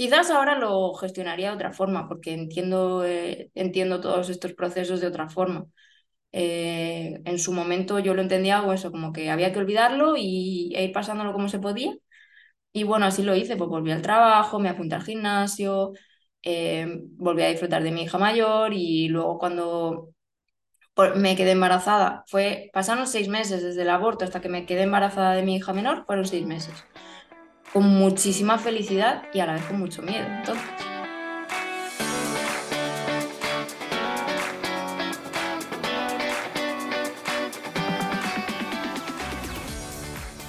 Quizás ahora lo gestionaría de otra forma, porque entiendo, eh, entiendo todos estos procesos de otra forma. Eh, en su momento yo lo entendía o eso, como que había que olvidarlo y, e ir pasándolo como se podía. Y bueno, así lo hice, pues volví al trabajo, me apunté al gimnasio, eh, volví a disfrutar de mi hija mayor y luego cuando me quedé embarazada, fue, pasaron seis meses desde el aborto hasta que me quedé embarazada de mi hija menor, fueron seis meses. Con muchísima felicidad y a la vez con mucho miedo.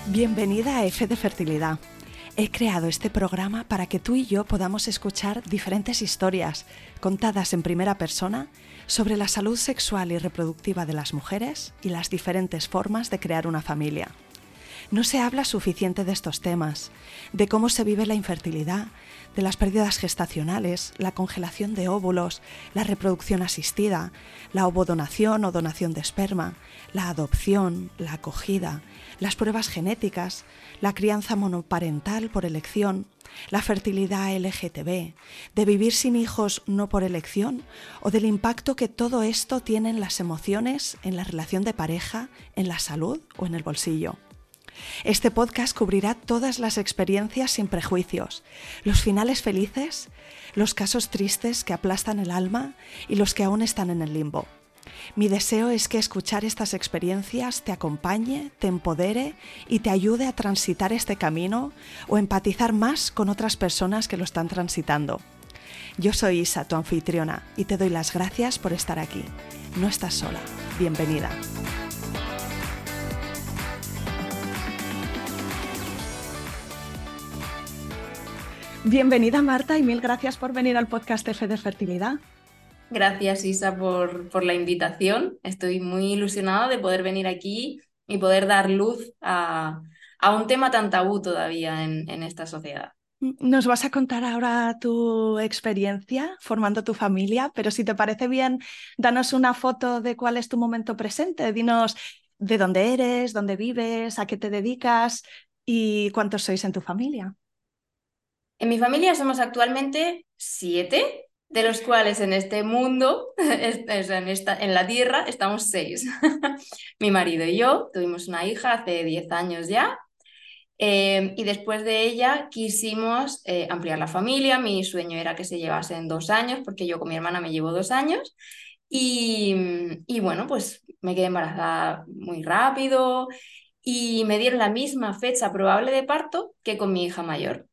Bienvenida a F de Fertilidad. He creado este programa para que tú y yo podamos escuchar diferentes historias contadas en primera persona sobre la salud sexual y reproductiva de las mujeres y las diferentes formas de crear una familia. No se habla suficiente de estos temas, de cómo se vive la infertilidad, de las pérdidas gestacionales, la congelación de óvulos, la reproducción asistida, la ovodonación o donación de esperma, la adopción, la acogida, las pruebas genéticas, la crianza monoparental por elección, la fertilidad LGTB, de vivir sin hijos no por elección o del impacto que todo esto tiene en las emociones, en la relación de pareja, en la salud o en el bolsillo. Este podcast cubrirá todas las experiencias sin prejuicios, los finales felices, los casos tristes que aplastan el alma y los que aún están en el limbo. Mi deseo es que escuchar estas experiencias te acompañe, te empodere y te ayude a transitar este camino o empatizar más con otras personas que lo están transitando. Yo soy Isa, tu anfitriona, y te doy las gracias por estar aquí. No estás sola. Bienvenida. Bienvenida Marta y mil gracias por venir al podcast F de Fertilidad. Gracias Isa por, por la invitación. Estoy muy ilusionada de poder venir aquí y poder dar luz a, a un tema tan tabú todavía en, en esta sociedad. Nos vas a contar ahora tu experiencia formando tu familia, pero si te parece bien, danos una foto de cuál es tu momento presente. Dinos de dónde eres, dónde vives, a qué te dedicas y cuántos sois en tu familia. En mi familia somos actualmente siete, de los cuales en este mundo, en, esta, en la Tierra, estamos seis. mi marido y yo tuvimos una hija hace diez años ya. Eh, y después de ella quisimos eh, ampliar la familia. Mi sueño era que se llevasen dos años, porque yo con mi hermana me llevo dos años. Y, y bueno, pues me quedé embarazada muy rápido y me dieron la misma fecha probable de parto que con mi hija mayor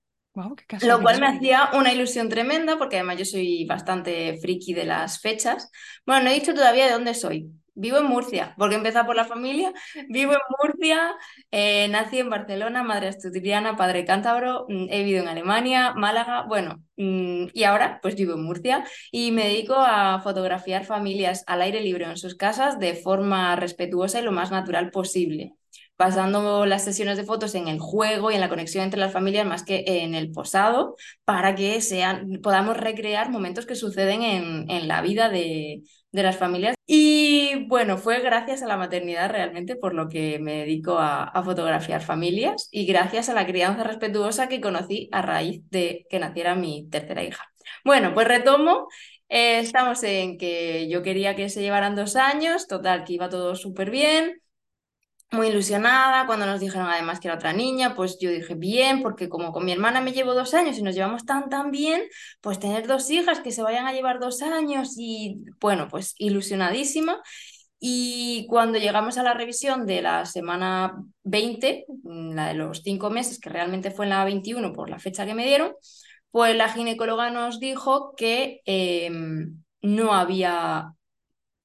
lo cual me hacía una ilusión tremenda porque además yo soy bastante friki de las fechas. Bueno, no he dicho todavía de dónde soy. Vivo en Murcia, porque empezado por la familia. Vivo en Murcia, eh, nací en Barcelona, madre asturiana, padre cántabro, mm, he vivido en Alemania, Málaga, bueno, y ahora pues vivo en Murcia y me dedico a fotografiar familias al aire libre en sus casas de forma respetuosa y lo más natural posible basando las sesiones de fotos en el juego y en la conexión entre las familias más que en el posado, para que sean, podamos recrear momentos que suceden en, en la vida de, de, las familias. Y bueno, fue gracias a la maternidad realmente por lo que me dedico a, a fotografiar familias y gracias a la crianza respetuosa que conocí a raíz de que naciera mi tercera hija. Bueno, pues retomo. Eh, estamos en que yo quería que se llevaran dos años, total, que iba todo súper bien muy ilusionada cuando nos dijeron además que era otra niña, pues yo dije bien, porque como con mi hermana me llevo dos años y nos llevamos tan tan bien, pues tener dos hijas que se vayan a llevar dos años y bueno, pues ilusionadísima. Y cuando llegamos a la revisión de la semana 20, mm, la de los cinco meses, que realmente fue en la 21 por la fecha que me dieron, pues la ginecóloga nos dijo que em, no había,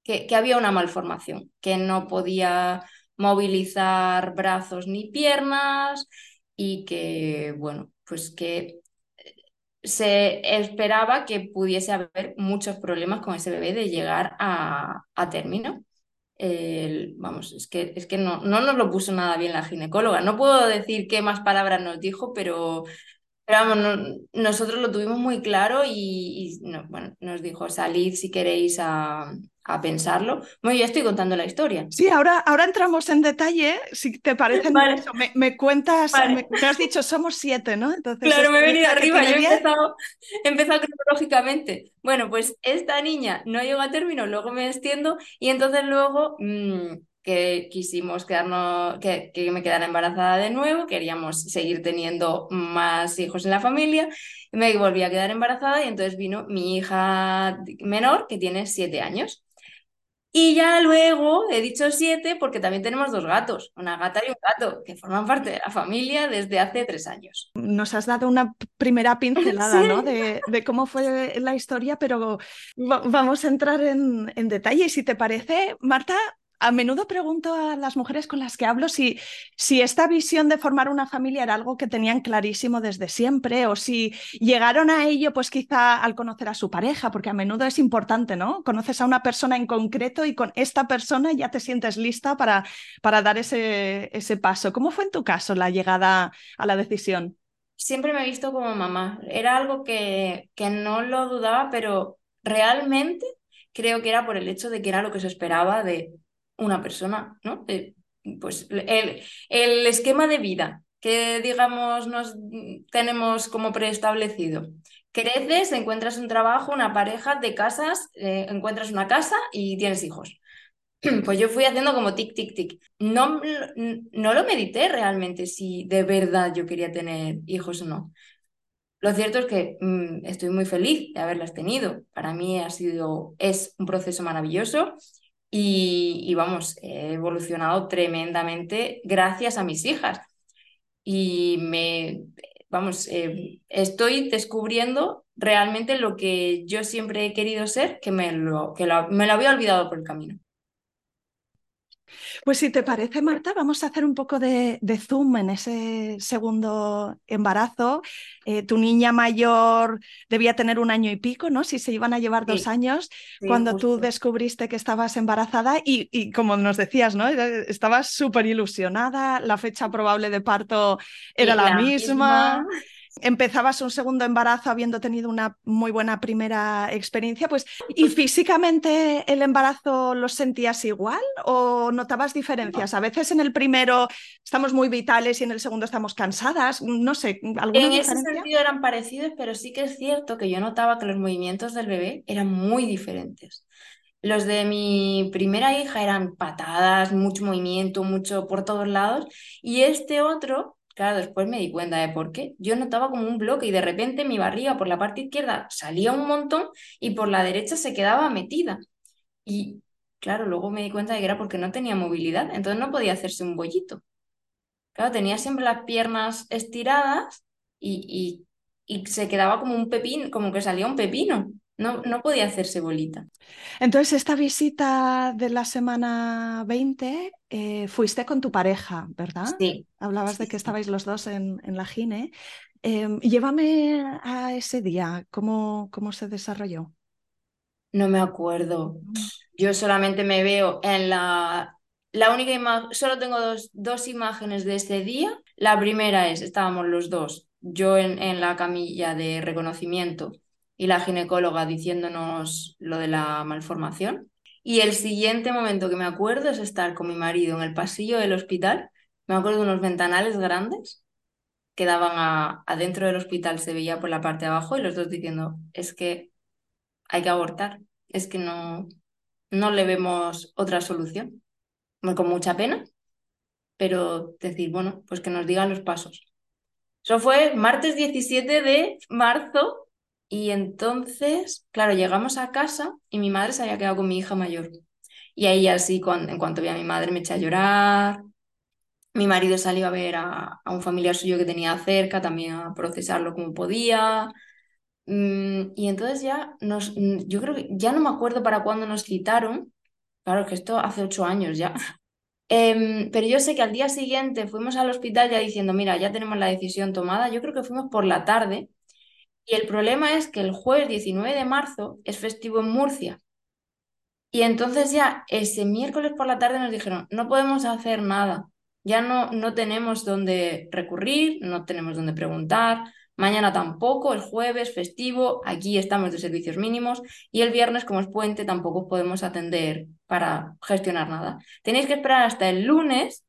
que, había una malformación, que no podía movilizar brazos ni piernas y que, bueno, pues que eh, se esperaba que pudiese haber muchos problemas con ese bebé de llegar a, a término. vamos, es que, es que no, no nos lo puso nada bien la ginecóloga. No puedo decir qué más palabras nos dijo, pero, vamos, nosotros lo tuvimos muy claro y, bueno, nos dijo, salid si queréis a, a pensarlo. Bueno, ya estoy contando la historia. Sí, ahora, ahora entramos en detalle, si te parece. Me, cuentas, me, has dicho, somos siete, ¿no? Entonces, claro, me he venido arriba, yo he empezado, he empezado cronológicamente. Bueno, pues esta niña no llegó a término, luego me extiendo y entonces luego... Mm, que quisimos quedarnos, que, que, me quedara embarazada de nuevo, queríamos seguir teniendo más hijos en la familia, y me volví a quedar embarazada y entonces vino mi hija menor, que tiene siete años. Y ya luego he dicho siete porque también tenemos dos gatos, una gata y un gato, que forman parte de la familia desde hace tres años. Nos has dado una primera pincelada ¿no? de, de, cómo fue la historia, pero vamos a entrar en, en detalle. Y si te parece, Marta, a menudo pregunto a las mujeres con las que hablo si, si esta visión de formar una familia era algo que tenían clarísimo desde siempre o si llegaron a ello pues quizá al conocer a su pareja, porque a menudo es importante, ¿no? Conoces a una persona en concreto y con esta persona ya te sientes lista para, para dar ese, ese paso. ¿Cómo fue en tu caso la llegada a la decisión? Siempre me he visto como mamá. Era algo que, que no lo dudaba, pero realmente creo que era por el hecho de que era lo que se esperaba de una persona, ¿no? Eh, pues el, el, esquema de vida que, digamos, nos tenemos como preestablecido. Creces, encuentras un trabajo, una pareja, de casas, eh, encuentras una casa y tienes hijos. Pues yo fui haciendo como tic, tic, tic. No, no lo medité realmente si de verdad yo quería tener hijos o no. Lo cierto es que mm, estoy muy feliz de haberlas tenido. Para mí ha sido, es un proceso maravilloso y, vamos, he evolucionado tremendamente gracias a mis hijas. Y me, vamos, eh, estoy descubriendo realmente lo que yo siempre he querido ser, que me lo, que me lo había olvidado por el camino. Pues si te parece, Marta, vamos a hacer un poco de, zoom en ese segundo embarazo. Eh, tu niña mayor debía tener un año y pico, ¿no? Si se iban a llevar dos años, cuando tú descubriste que estabas embarazada y, como nos decías, ¿no? Estabas súper ilusionada, la fecha probable de parto era la, misma empezabas un segundo embarazo habiendo tenido una muy buena primera experiencia, pues ¿y físicamente el embarazo lo sentías igual o notabas diferencias? A veces en el primero estamos muy vitales y en el segundo estamos cansadas, no sé, ¿alguna En ese sentido eran parecidos, pero sí que es cierto que yo notaba que los movimientos del bebé eran muy diferentes. Los de mi primera hija eran patadas, mucho movimiento, mucho por todos lados, y este otro Claro, después me di cuenta de por qué. Yo notaba como un bloque y de repente mi barriga por la parte izquierda salía un montón y por la derecha se quedaba metida. Y claro, luego me di cuenta de que era porque no tenía movilidad, entonces no podía hacerse un bollito. Claro, tenía siempre las piernas estiradas y, y, y se quedaba como un pepino, como que salía un pepino. No, no podía hacerse bolita. Entonces, esta visita de la semana 20 eh, fuiste con tu pareja, ¿verdad? Sí. Hablabas de que estabais los dos en, en la gine. Em, llévame a ese día, ¿cómo, cómo se desarrolló? No me acuerdo. Mm. Yo solamente me veo en la... La única imagen, solo tengo dos, dos imágenes de ese día. La primera es, estábamos los dos, yo en, en la camilla de reconocimiento y la ginecóloga diciéndonos lo de la malformación. Y el siguiente momento que me acuerdo es estar con mi marido en el pasillo del hospital. Me acuerdo de unos ventanales grandes que daban a, adentro del hospital, se veía por la parte de abajo y los dos diciendo, es que hay que abortar, es que no, no le vemos otra solución. Con mucha pena, pero decir, bueno, pues que nos digan los pasos. Eso fue martes 17 de marzo y entonces, claro, llegamos a casa y mi madre se había quedado con mi hija mayor. Y ahí así, en cuanto vi a mi madre, me eché a llorar. Mi marido salió a ver a, un familiar suyo que tenía cerca, también a procesarlo como podía. Mm, y entonces ya nos, yo creo que ya no me acuerdo para cuándo nos citaron. Claro que esto hace ocho años ya. Em, pero yo sé que al día siguiente fuimos al hospital ya diciendo, mira, ya tenemos la decisión tomada. Yo creo que fuimos por la tarde y el problema es que el jueves 19 de marzo es festivo en Murcia. Y entonces ya ese miércoles por la tarde nos dijeron, no podemos hacer nada, ya no, no tenemos dónde recurrir, no tenemos dónde preguntar, Mañana tampoco, el jueves, festivo, aquí estamos de servicios mínimos y el viernes, como es puente, tampoco podemos atender para gestionar nada. Tenéis que esperar hasta el lunes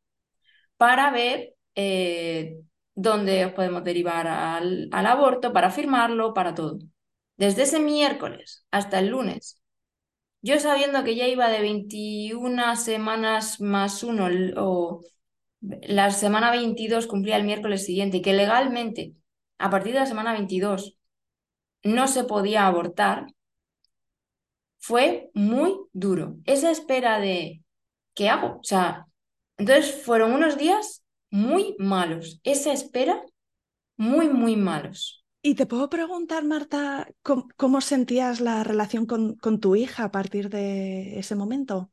para ver eh, dónde os podemos derivar al, al aborto, para firmarlo, para todo. Desde ese miércoles hasta el lunes yo sabiendo que ya iba de 21 semanas más uno, o la semana 22 cumplía el miércoles siguiente y que legalmente a partir de la semana 22 no se podía abortar, fue muy duro. Esa espera de, ¿qué hago? O sea, entonces fueron unos días muy malos. Esa espera, muy, muy malos. Y te puedo preguntar, Marta, ¿cómo, sentías la relación con, con, tu hija a partir de ese momento?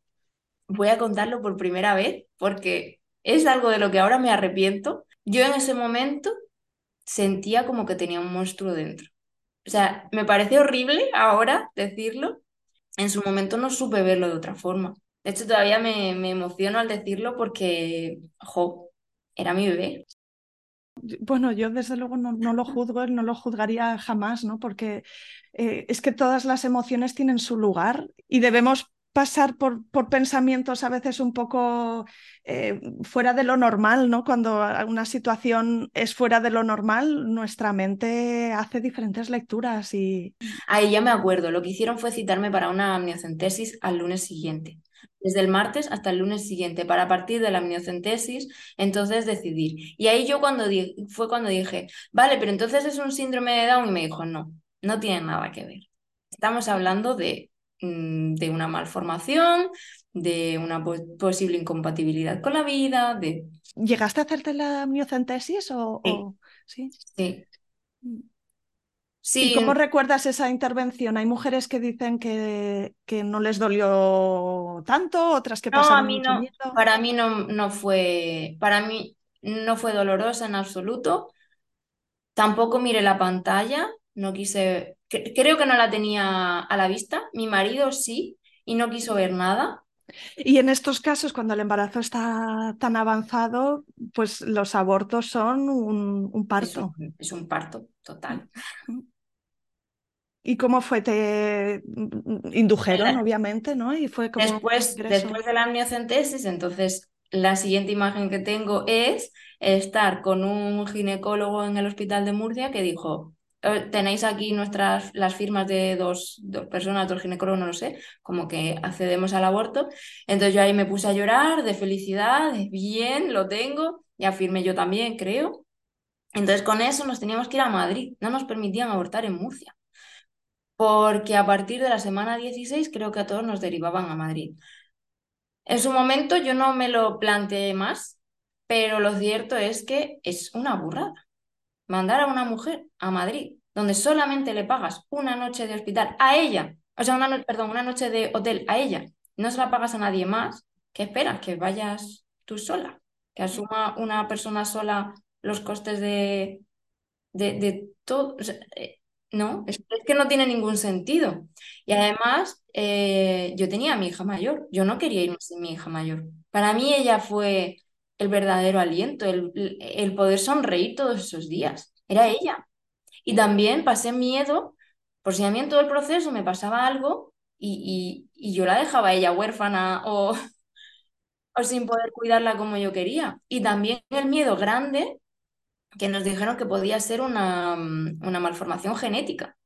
Voy a contarlo por primera vez porque es algo de lo que ahora me arrepiento. Yo en ese momento sentía como que tenía un monstruo dentro. O sea, me parece horrible ahora decirlo. En su momento no supe verlo de otra forma. De hecho, todavía me, me emociono al decirlo porque, jo, era mi bebé. Bueno, yo desde luego no, lo juzgo, no lo juzgaría jamás, ¿no? Porque eh, es que todas las emociones tienen su lugar y debemos pasar por, por pensamientos a veces un poco eh, fuera de lo normal, ¿no? Cuando una situación es fuera de lo normal, nuestra mente hace diferentes lecturas y... Ahí ya me acuerdo, lo que hicieron fue citarme para una amniocentesis al lunes siguiente desde el martes hasta el lunes siguiente, para partir de la amniocentesis, entonces decidir. Y ahí yo cuando fue cuando dije, vale, pero entonces es un síndrome de Down y me dijo, no, no tiene nada que ver. Estamos hablando de, mm, de una malformación, de una posible incompatibilidad con la vida, de... ¿Llegaste a hacerte la amniocentesis o...? Sí. ¿Sí? Mm. ¿Y cómo recuerdas esa intervención? Hay mujeres que dicen que, que no les dolió tanto, otras que pasaron mucho miedo. Para mí no, no fue, para mí no fue dolorosa en absoluto. Tampoco miré la pantalla, no quise, creo que no la tenía a la vista. Mi marido sí y no quiso ver nada. Y en estos casos, cuando el embarazo está tan avanzado, pues los abortos son un, parto. es un, parto total. ¿Y cómo fue? Te indujeron, obviamente, ¿no? Y fue como después, después de la amniocentesis, entonces la siguiente imagen que tengo es estar con un ginecólogo en el hospital de Murcia que dijo, eh, tenéis aquí nuestras las firmas de dos, dos, personas, dos ginecólogos, no lo sé, como que accedemos al aborto. Entonces yo ahí me puse a llorar de felicidad, de bien, lo tengo, ya firmé yo también, creo. Entonces con eso nos teníamos que ir a Madrid, no nos permitían abortar en Murcia porque a partir de la semana 16 creo que a todos nos derivaban a Madrid. En su momento yo no me lo planteé más, pero lo cierto es que es una burrada. Mandar a una mujer a Madrid, donde solamente le pagas una noche de hospital a ella, o sea, una perdón, una noche de hotel a ella, no se la pagas a nadie más, ¿qué esperas? Que vayas tú sola, que asuma una persona sola los costes de, de, todo. Eh, no, es, que no tiene ningún sentido. Y además, eh, yo tenía a mi hija mayor, yo no quería irme sin mi hija mayor. Para mí ella fue el verdadero aliento, el, el poder sonreír todos esos días. Era ella. Y también pasé miedo, por si a mí en todo el proceso me pasaba algo y, y, yo la dejaba ella huérfana o, o sin poder cuidarla como yo quería. Y también el miedo grande que nos dijeron que podía ser una, mm, una malformación genética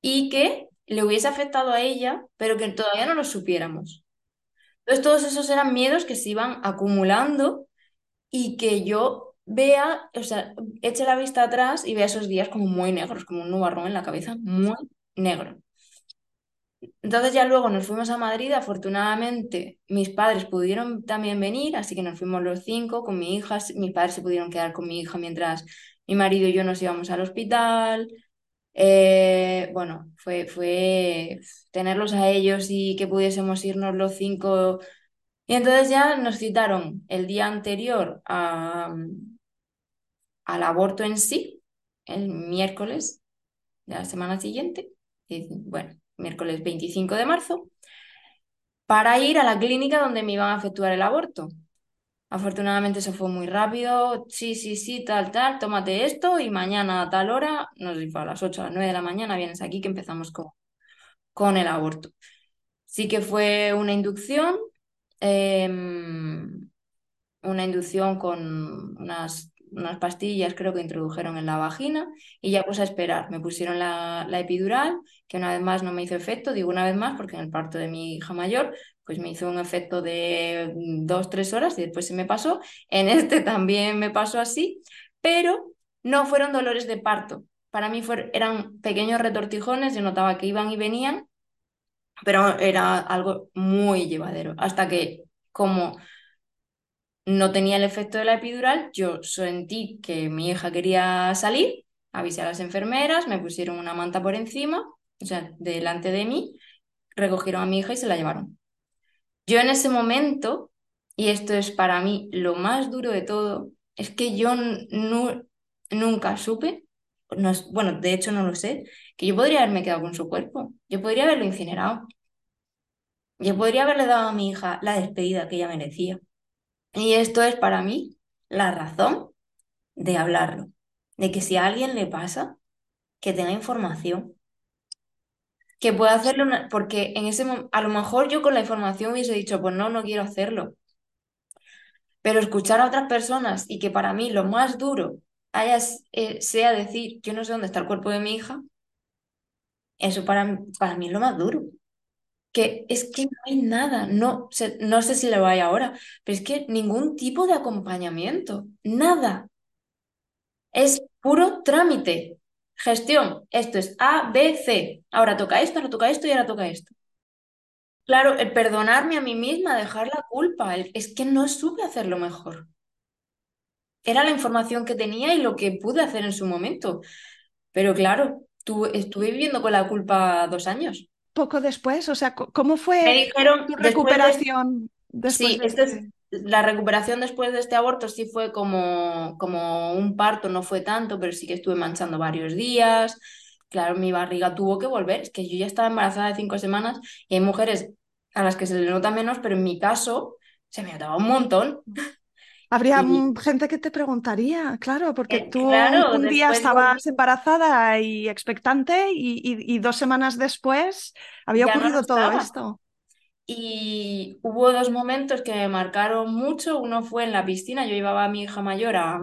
y que le hubiese afectado a ella, pero que todavía no lo supiéramos. Entonces, todos esos eran miedos que se iban acumulando y que yo vea, o sea, eche la vista atrás y vea esos días como muy negros, como un nubarrón en la cabeza, muy negro. Entonces ya luego nos fuimos a Madrid, afortunadamente mis padres pudieron también venir, así que nos fuimos los cinco con mi hija, mis padres se pudieron quedar con mi hija mientras mi marido y yo nos íbamos al hospital. Eh, bueno, fue, fue tenerlos a ellos y que pudiésemos irnos los cinco. Y entonces ya nos citaron el día anterior a, al aborto en sí, el miércoles de la semana siguiente. Y bueno, miércoles 25 de marzo, para ir a la clínica donde me iban a efectuar el aborto. Afortunadamente eso fue muy rápido. Sí, sí, sí, tal, tal, tómate esto y mañana a tal hora, no sé a las 8 o a las 9 de la mañana, vienes aquí que empezamos con, con el aborto. Sí que fue una inducción, em, una inducción con unas, unas pastillas creo que introdujeron en la vagina y ya pues a esperar. Me pusieron la, la epidural, que una vez más no me hizo efecto, digo una vez más porque en el parto de mi hija mayor pues me hizo un efecto de dos, tres horas y después se me pasó. En este también me pasó así, pero no fueron dolores de parto. Para mí eran pequeños retortijones, yo notaba que iban y venían, pero era algo muy llevadero. Hasta que, como no tenía el efecto de la epidural, yo sentí que mi hija quería salir, avisé a las enfermeras, me pusieron una manta por encima, o sea, delante de mí, recogieron a mi hija y se la llevaron. Yo en ese momento, y esto es para mí lo más duro de todo, es que yo nunca supe, no, bueno, de hecho no lo sé, que yo podría haberme quedado con su cuerpo, yo podría haberlo incinerado, yo podría haberle dado a mi hija la despedida que ella merecía. Y esto es para mí la razón de hablarlo, de que si a alguien le pasa, que tenga información, que pueda hacerlo, porque en ese a lo mejor yo con la información hubiese dicho, pues no, no quiero hacerlo. Pero escuchar a otras personas y que para mí lo más duro haya, eh, sea decir, yo no sé dónde está el cuerpo de mi hija, eso para, para mí es lo más duro. Que es que no hay nada, no, no sé si lo hay ahora, pero es que ningún tipo de acompañamiento, nada. Es puro trámite. Gestión, esto es A, B, C. Ahora toca esto, ahora toca esto y ahora toca esto. Claro, el perdonarme a mí misma, dejar la culpa, es que no supe hacerlo mejor. Era la información que tenía y lo que pude hacer en su momento. Pero claro, tú, estuve viviendo con la culpa dos años. Poco después, o sea, ¿cómo fue tu recuperación después, de... sí, la recuperación después de este aborto sí fue como, como un parto, no fue tanto, pero sí que estuve manchando varios días. Claro, mi barriga tuvo que volver. Es que yo ya estaba embarazada de cinco semanas y hay mujeres a las que se le nota menos, pero en mi caso se me notaba un montón. Habría gente que te preguntaría, claro, porque eh, tú un día estabas embarazada y expectante y, dos semanas después había ocurrido todo esto. Y hubo dos momentos que me marcaron mucho. Uno fue en la piscina, yo llevaba a mi hija mayor a,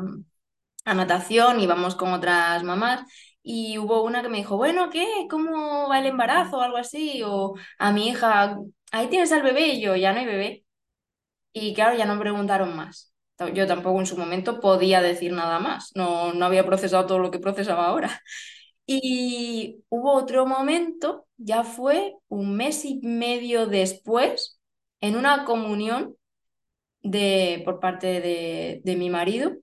a natación, íbamos con otras mamás y hubo una que me dijo, bueno, ¿qué? ¿Cómo va el embarazo o algo así? O a mi hija, ahí tienes al bebé y yo, ya no hay bebé. Y claro, ya no me preguntaron más. Yo tampoco en su momento podía decir nada más, no, no había procesado todo lo que procesaba ahora. Y hubo otro momento, ya fue un mes y medio después, en una comunión de, por parte de, de mi marido,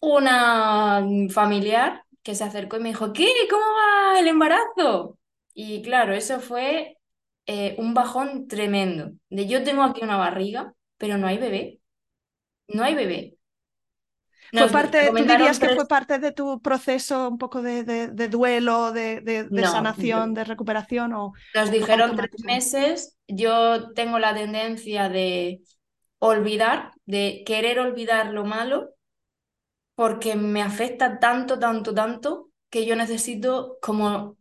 una familiar que se acercó y me dijo, ¿qué? ¿Cómo va el embarazo? Y claro, eso fue eh, un bajón tremendo. De yo tengo aquí una barriga, pero no hay bebé. No hay bebé parte, ¿Tú dirías que fue parte de tu proceso un poco de, de, duelo, de, de sanación, de recuperación? O, Nos dijeron tres meses. Yo tengo la tendencia de olvidar, de querer olvidar lo malo, porque me afecta tanto, tanto, tanto, que yo necesito como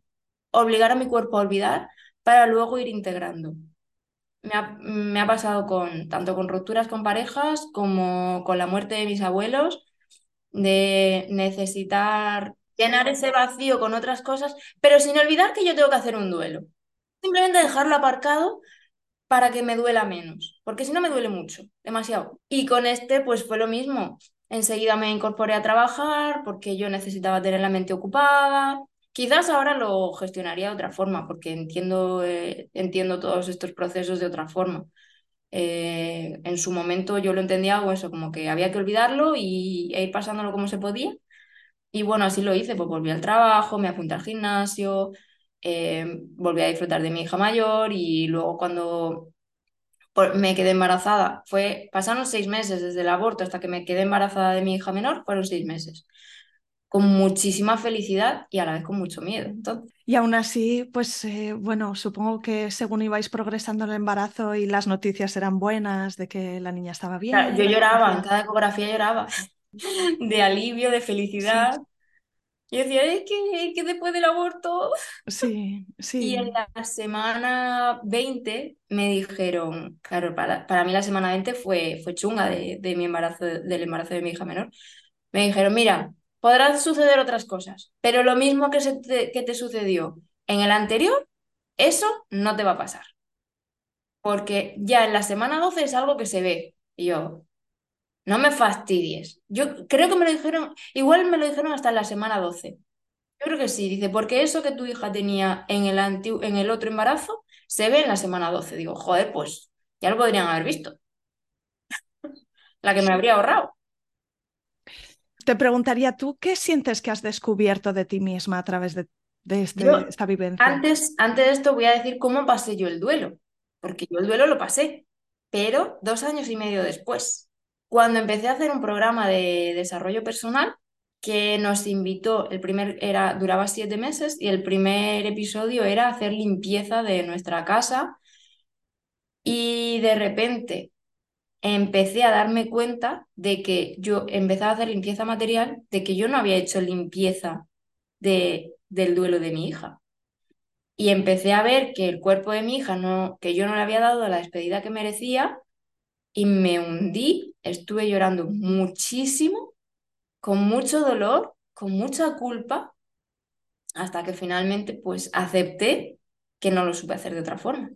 obligar a mi cuerpo a olvidar para luego ir integrando. Me ha, me ha, pasado con tanto con rupturas con parejas como con la muerte de mis abuelos de necesitar llenar ese vacío con otras cosas, pero sin olvidar que yo tengo que hacer un duelo. Simplemente dejarlo aparcado para que me duela menos, porque si no me duele mucho, demasiado. Y con este pues fue lo mismo. Enseguida me incorporé a trabajar porque yo necesitaba tener la mente ocupada. Quizás ahora lo gestionaría de otra forma, porque entiendo, eh, entiendo todos estos procesos de otra forma. Eh, en su momento yo lo entendía o eso, como que había que olvidarlo y, e ir pasándolo como se podía. Y bueno, así lo hice, pues volví al trabajo, me apunté al gimnasio, eh, volví a disfrutar de mi hija mayor y luego cuando me quedé embarazada, fue, pasaron seis meses desde el aborto hasta que me quedé embarazada de mi hija menor, fueron seis meses. Con muchísima felicidad y a la vez con mucho miedo. Entonces, y aún así, pues eh, bueno, supongo que según ibais progresando en el embarazo y las noticias eran buenas de que la niña estaba bien. yo lloraba, en cada ecografía lloraba, de alivio, de felicidad. Y decía, es que, que después del aborto. Sí, sí. Y en la semana 20 me dijeron, claro, para, para mí la semana 20 fue, fue chunga de, de mi embarazo, del embarazo de mi hija menor. Me dijeron, mira, podrán suceder otras cosas, pero lo mismo que, te, sucedió en el anterior, eso no te va a pasar. Porque ya en la semana 12 es algo que se ve. Y yo, no me fastidies. Yo creo que me lo dijeron, igual me lo dijeron hasta en la semana 12. Yo creo que sí, dice, porque eso que tu hija tenía en el, en el otro embarazo se ve en la semana 12. Digo, joder, pues ya lo podrían haber visto. la que me habría ahorrado. Te preguntaría tú, ¿qué sientes que has descubierto de ti misma a través de, este, esta vivencia? Antes, antes de esto voy a decir cómo pasé yo el duelo, porque yo el duelo lo pasé, pero dos años y medio después, cuando empecé a hacer un programa de desarrollo personal que nos invitó, el primer era, duraba siete meses y el primer episodio era hacer limpieza de nuestra casa y de repente empecé a darme cuenta de que yo empezaba a hacer limpieza material, de que yo no había hecho limpieza de, del duelo de mi hija. Y empecé a ver que el cuerpo de mi hija, no, que yo no le había dado la despedida que merecía, y me hundí, estuve llorando muchísimo, con mucho dolor, con mucha culpa, hasta que finalmente pues acepté que no lo supe hacer de otra forma.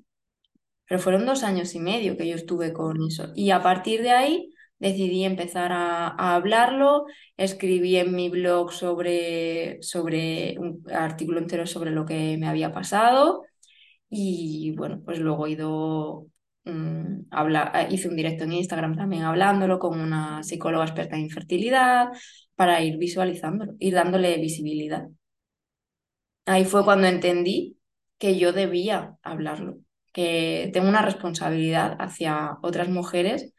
Pero fueron dos años y medio que yo estuve con eso. Y a partir de ahí decidí empezar a, hablarlo, escribí en mi blog sobre, sobre un artículo entero sobre lo que me había pasado y bueno, pues luego he ido mm, eh, hice un directo en Instagram también hablándolo con una psicóloga experta en infertilidad para ir visualizándolo, ir dándole visibilidad. Ahí fue cuando entendí que yo debía hablarlo que tengo una responsabilidad hacia otras mujeres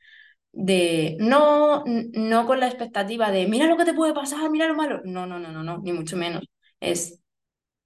de no, no con la expectativa de mira lo que te puede pasar, mira lo malo. No, no, no, no, no, ni mucho menos. Es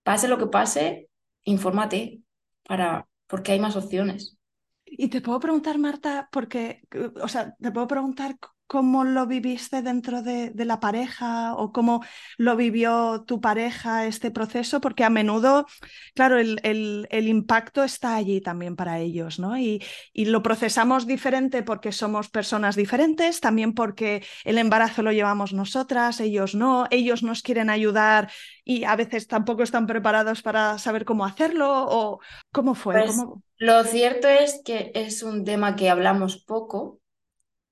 pase lo que pase, infórmate para, porque hay más opciones. Y te puedo preguntar, Marta, porque, o sea, te puedo preguntar cómo lo viviste dentro de, la pareja o cómo lo vivió tu pareja este proceso, porque a menudo, claro, el, el, impacto está allí también para ellos, ¿no? Y, y, lo procesamos diferente porque somos personas diferentes, también porque el embarazo lo llevamos nosotras, ellos no, ellos nos quieren ayudar y a veces tampoco están preparados para saber cómo hacerlo o cómo fue. Pues, lo cierto es que es un tema que hablamos poco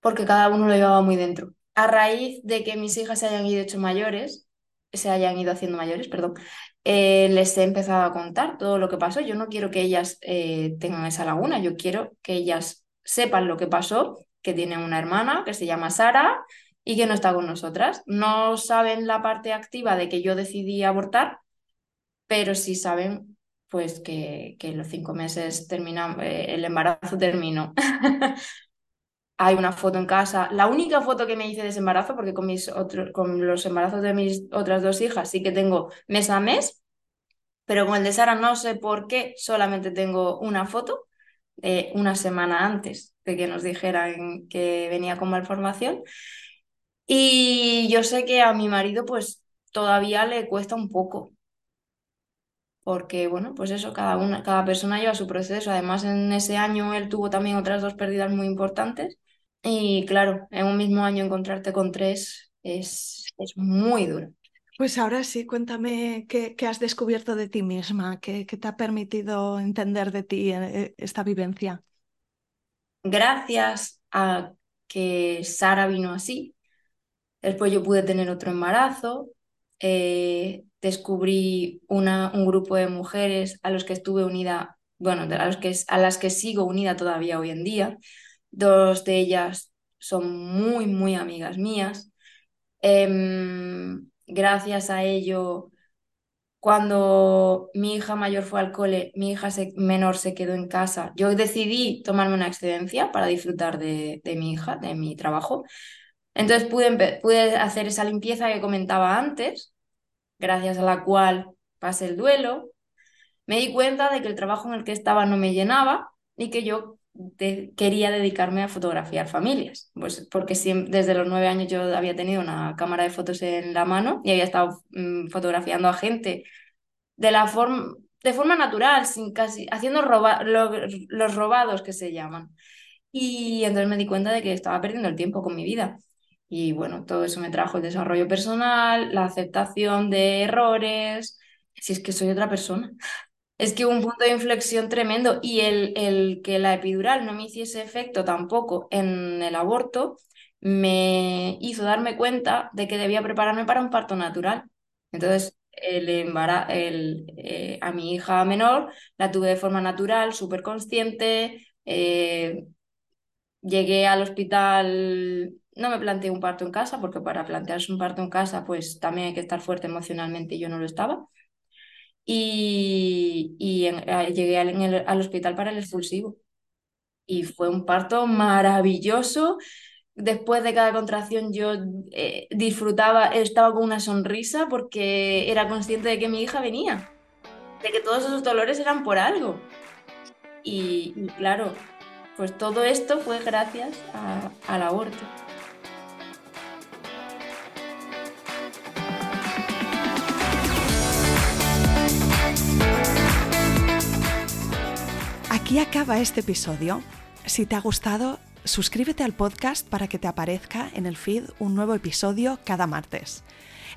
porque cada uno lo llevaba muy dentro. A raíz de que mis hijas se hayan ido hecho mayores, se hayan ido haciendo mayores, perdón, eh, les he empezado a contar todo lo que pasó. Yo no quiero que ellas eh, tengan esa laguna, yo quiero que ellas sepan lo que pasó, que tienen una hermana que se llama Sara y que no está con nosotras. No saben la parte activa de que yo decidí abortar, pero sí saben pues que, que los cinco meses eh, el embarazo terminó. hay una foto en casa. La única foto que me hice de ese embarazo, porque con, mis con los embarazos de mis otras dos hijas sí que tengo mes a mes, pero con el de Sara no sé por qué, solamente tengo una foto de una semana antes de que nos dijeran que venía con malformación. Y yo sé que a mi marido pues todavía le cuesta un poco. Porque, bueno, pues eso, cada, una, cada persona lleva su proceso. Además, en ese año él tuvo también otras dos pérdidas muy importantes y claro, en un mismo año encontrarte con tres es, es muy duro. Pues ahora sí, cuéntame qué, qué has descubierto de ti misma, qué, qué, te ha permitido entender de ti eh, esta vivencia. Gracias a que Sara vino así, después yo pude tener otro embarazo, eh, descubrí una, un grupo de mujeres a los que estuve unida, bueno, a, los que, a las que sigo unida todavía hoy en día, Dos de ellas son muy, muy amigas mías. Em, gracias a ello, cuando mi hija mayor fue al cole, mi hija menor se quedó en casa. Yo decidí tomarme una excedencia para disfrutar de, mi hija, de mi trabajo, Entonces pude, pude hacer esa limpieza que comentaba antes, gracias a la cual pasé el duelo. Me di cuenta de que el trabajo en el que estaba no me llenaba y que yo quería dedicarme a fotografiar familias, pues porque desde los nueve años yo había tenido una cámara de fotos en la mano y había estado mm, fotografiando a gente de la forma de forma natural, sin casi haciendo los robados que se llaman. Y entonces me di cuenta de que estaba perdiendo el tiempo con mi vida. Y bueno, todo eso me trajo el desarrollo personal, la aceptación de errores. Si es que soy otra persona. Es que hubo un punto de inflexión tremendo y el, el que la epidural no me hiciese efecto tampoco en el aborto me hizo darme cuenta de que debía prepararme para un parto natural. Entonces, el el, eh, a mi hija menor la tuve de forma natural, súper consciente. Eh, llegué al hospital, no me planteé un parto en casa, porque para plantearse un parto en casa, pues también hay que estar fuerte emocionalmente y yo no lo estaba. Y, llegué al, al hospital para el expulsivo. Y fue un parto maravilloso después de cada contracción yo eh, disfrutaba, estaba con una sonrisa porque era consciente de que mi hija venía, de que todos esos dolores eran por algo. Y, claro, pues todo esto fue gracias al aborto. Aquí acaba este episodio. Si te ha gustado, suscríbete al podcast para que te aparezca en el feed un nuevo episodio cada martes.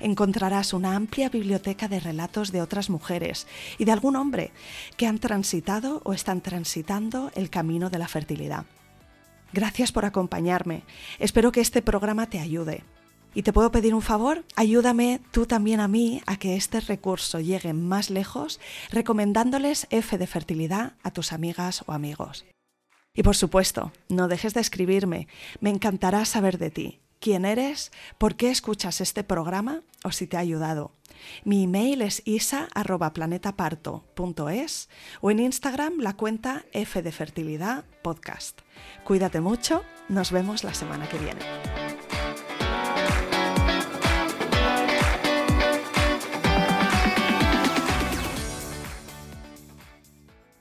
Encontrarás una amplia biblioteca de relatos de otras mujeres y de algún hombre que han transitado o están transitando el camino de la fertilidad. Gracias por acompañarme. Espero que este programa te ayude. ¿Y te puedo pedir un favor? Ayúdame tú también a mí a que este recurso llegue más lejos recomendándoles F de fertilidad a tus amigas o amigos. Y por supuesto, no dejes de escribirme. Me encantará saber de ti. ¿Quién eres? ¿Por qué escuchas este programa? ¿O si te ha ayudado? Mi email es isa.planetaparto.es o en Instagram la cuenta F de Fertilidad Podcast. Cuídate mucho, nos vemos la semana que viene.